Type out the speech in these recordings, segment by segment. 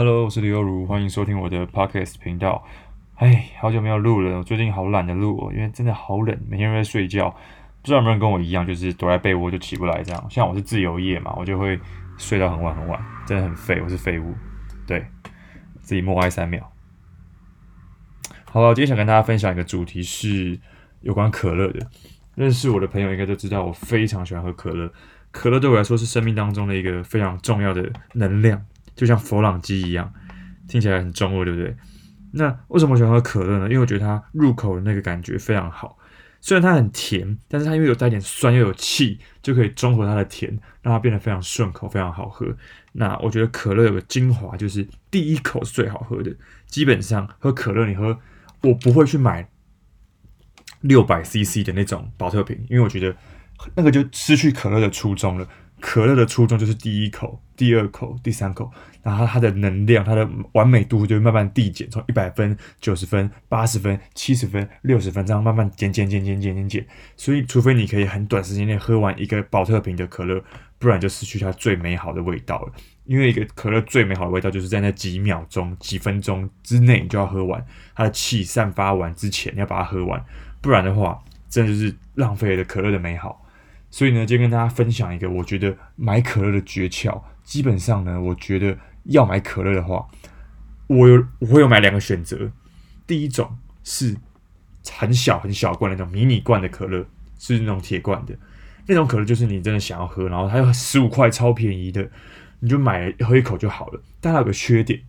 Hello，我是李优如，欢迎收听我的 Podcast 频道。哎，好久没有录了，我最近好懒得录哦，因为真的好冷，每天都在睡觉。不知道有没有人跟我一样，就是躲在被窝就起不来这样。像我是自由业嘛，我就会睡到很晚很晚，真的很废，我是废物。对，自己默哀三秒。好了，今天想跟大家分享一个主题是有关可乐的。认识我的朋友应该都知道，我非常喜欢喝可乐。可乐对我来说是生命当中的一个非常重要的能量。就像佛朗机一样，听起来很中二，对不对？那为什么我喜欢喝可乐呢？因为我觉得它入口的那个感觉非常好。虽然它很甜，但是它因为有带点酸又有气，就可以中和它的甜，让它变得非常顺口，非常好喝。那我觉得可乐有个精华，就是第一口是最好喝的。基本上喝可乐，你喝我不会去买六百 CC 的那种保特瓶，因为我觉得那个就失去可乐的初衷了。可乐的初衷就是第一口、第二口、第三口，然后它的能量、它的完美度就会慢慢递减，从一百分、九十分、八十分、七十分、六十分这样慢慢减减减减减减减。所以，除非你可以很短时间内喝完一个宝特瓶的可乐，不然就失去它最美好的味道了。因为一个可乐最美好的味道就是在那几秒钟、几分钟之内你就要喝完，它的气散发完之前要把它喝完，不然的话，真的是浪费了可乐的美好。所以呢，今天跟大家分享一个我觉得买可乐的诀窍。基本上呢，我觉得要买可乐的话，我有我会有买两个选择。第一种是很小很小罐那种迷你罐的可乐，是那种铁罐的那种可乐，就是你真的想要喝，然后它有十五块超便宜的，你就买喝一口就好了。但它有个缺点，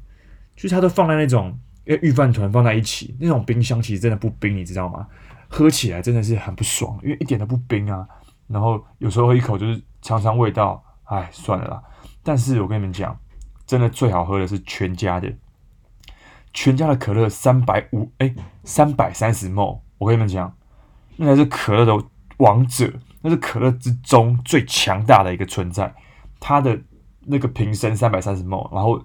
就是它都放在那种因为御饭团放在一起，那种冰箱其实真的不冰，你知道吗？喝起来真的是很不爽，因为一点都不冰啊。然后有时候一口就是尝尝味道，哎，算了啦。但是我跟你们讲，真的最好喝的是全家的，全家的可乐三百五，哎，三百三十 ml。我跟你们讲，那才是可乐的王者，那是可乐之中最强大的一个存在。它的那个瓶身三百三十 ml，然后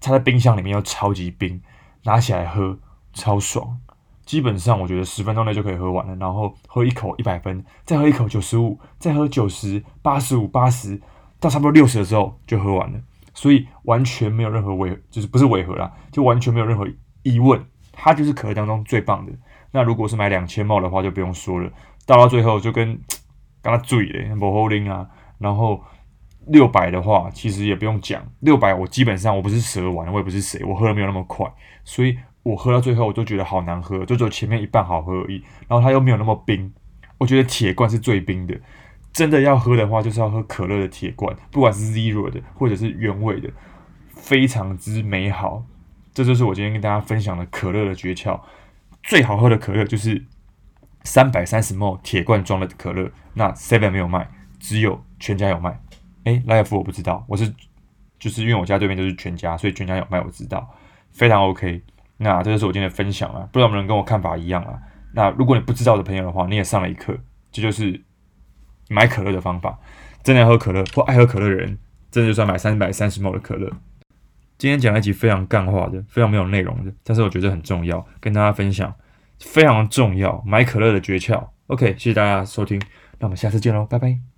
它在冰箱里面又超级冰，拿起来喝超爽。基本上我觉得十分钟内就可以喝完了，然后喝一口一百分，再喝一口九十五，再喝九十八十五八十，到差不多六十的时候就喝完了，所以完全没有任何违，就是不是违和啦，就完全没有任何疑问，它就是可乐当中最棒的。那如果是买两千 ml 的话就不用说了，到到最后就跟刚刚醉了，不好啉啊。然后六百的话其实也不用讲，六百我基本上我不是蛇丸，我也不是谁，我喝的没有那么快，所以。我喝到最后，我都觉得好难喝，就只有前面一半好喝而已。然后它又没有那么冰，我觉得铁罐是最冰的。真的要喝的话，就是要喝可乐的铁罐，不管是 Zero 的或者是原味的，非常之美好。这就是我今天跟大家分享的可乐的诀窍。最好喝的可乐就是三百三十 ml 铁罐装的可乐。那 Seven 没有卖，只有全家有卖。诶，莱尔富我不知道，我是就是因为我家对面就是全家，所以全家有卖，我知道，非常 OK。那这就是我今天的分享啊，不知道有没有人跟我看法一样啊？那如果你不知道的朋友的话，你也上了一课，这就是买可乐的方法。真的要喝可乐或爱喝可乐的人，真的就算买三百三十 ml 的可乐。今天讲了一集非常干话的，非常没有内容的，但是我觉得很重要，跟大家分享，非常重要，买可乐的诀窍。OK，谢谢大家收听，那我们下次见喽，拜拜。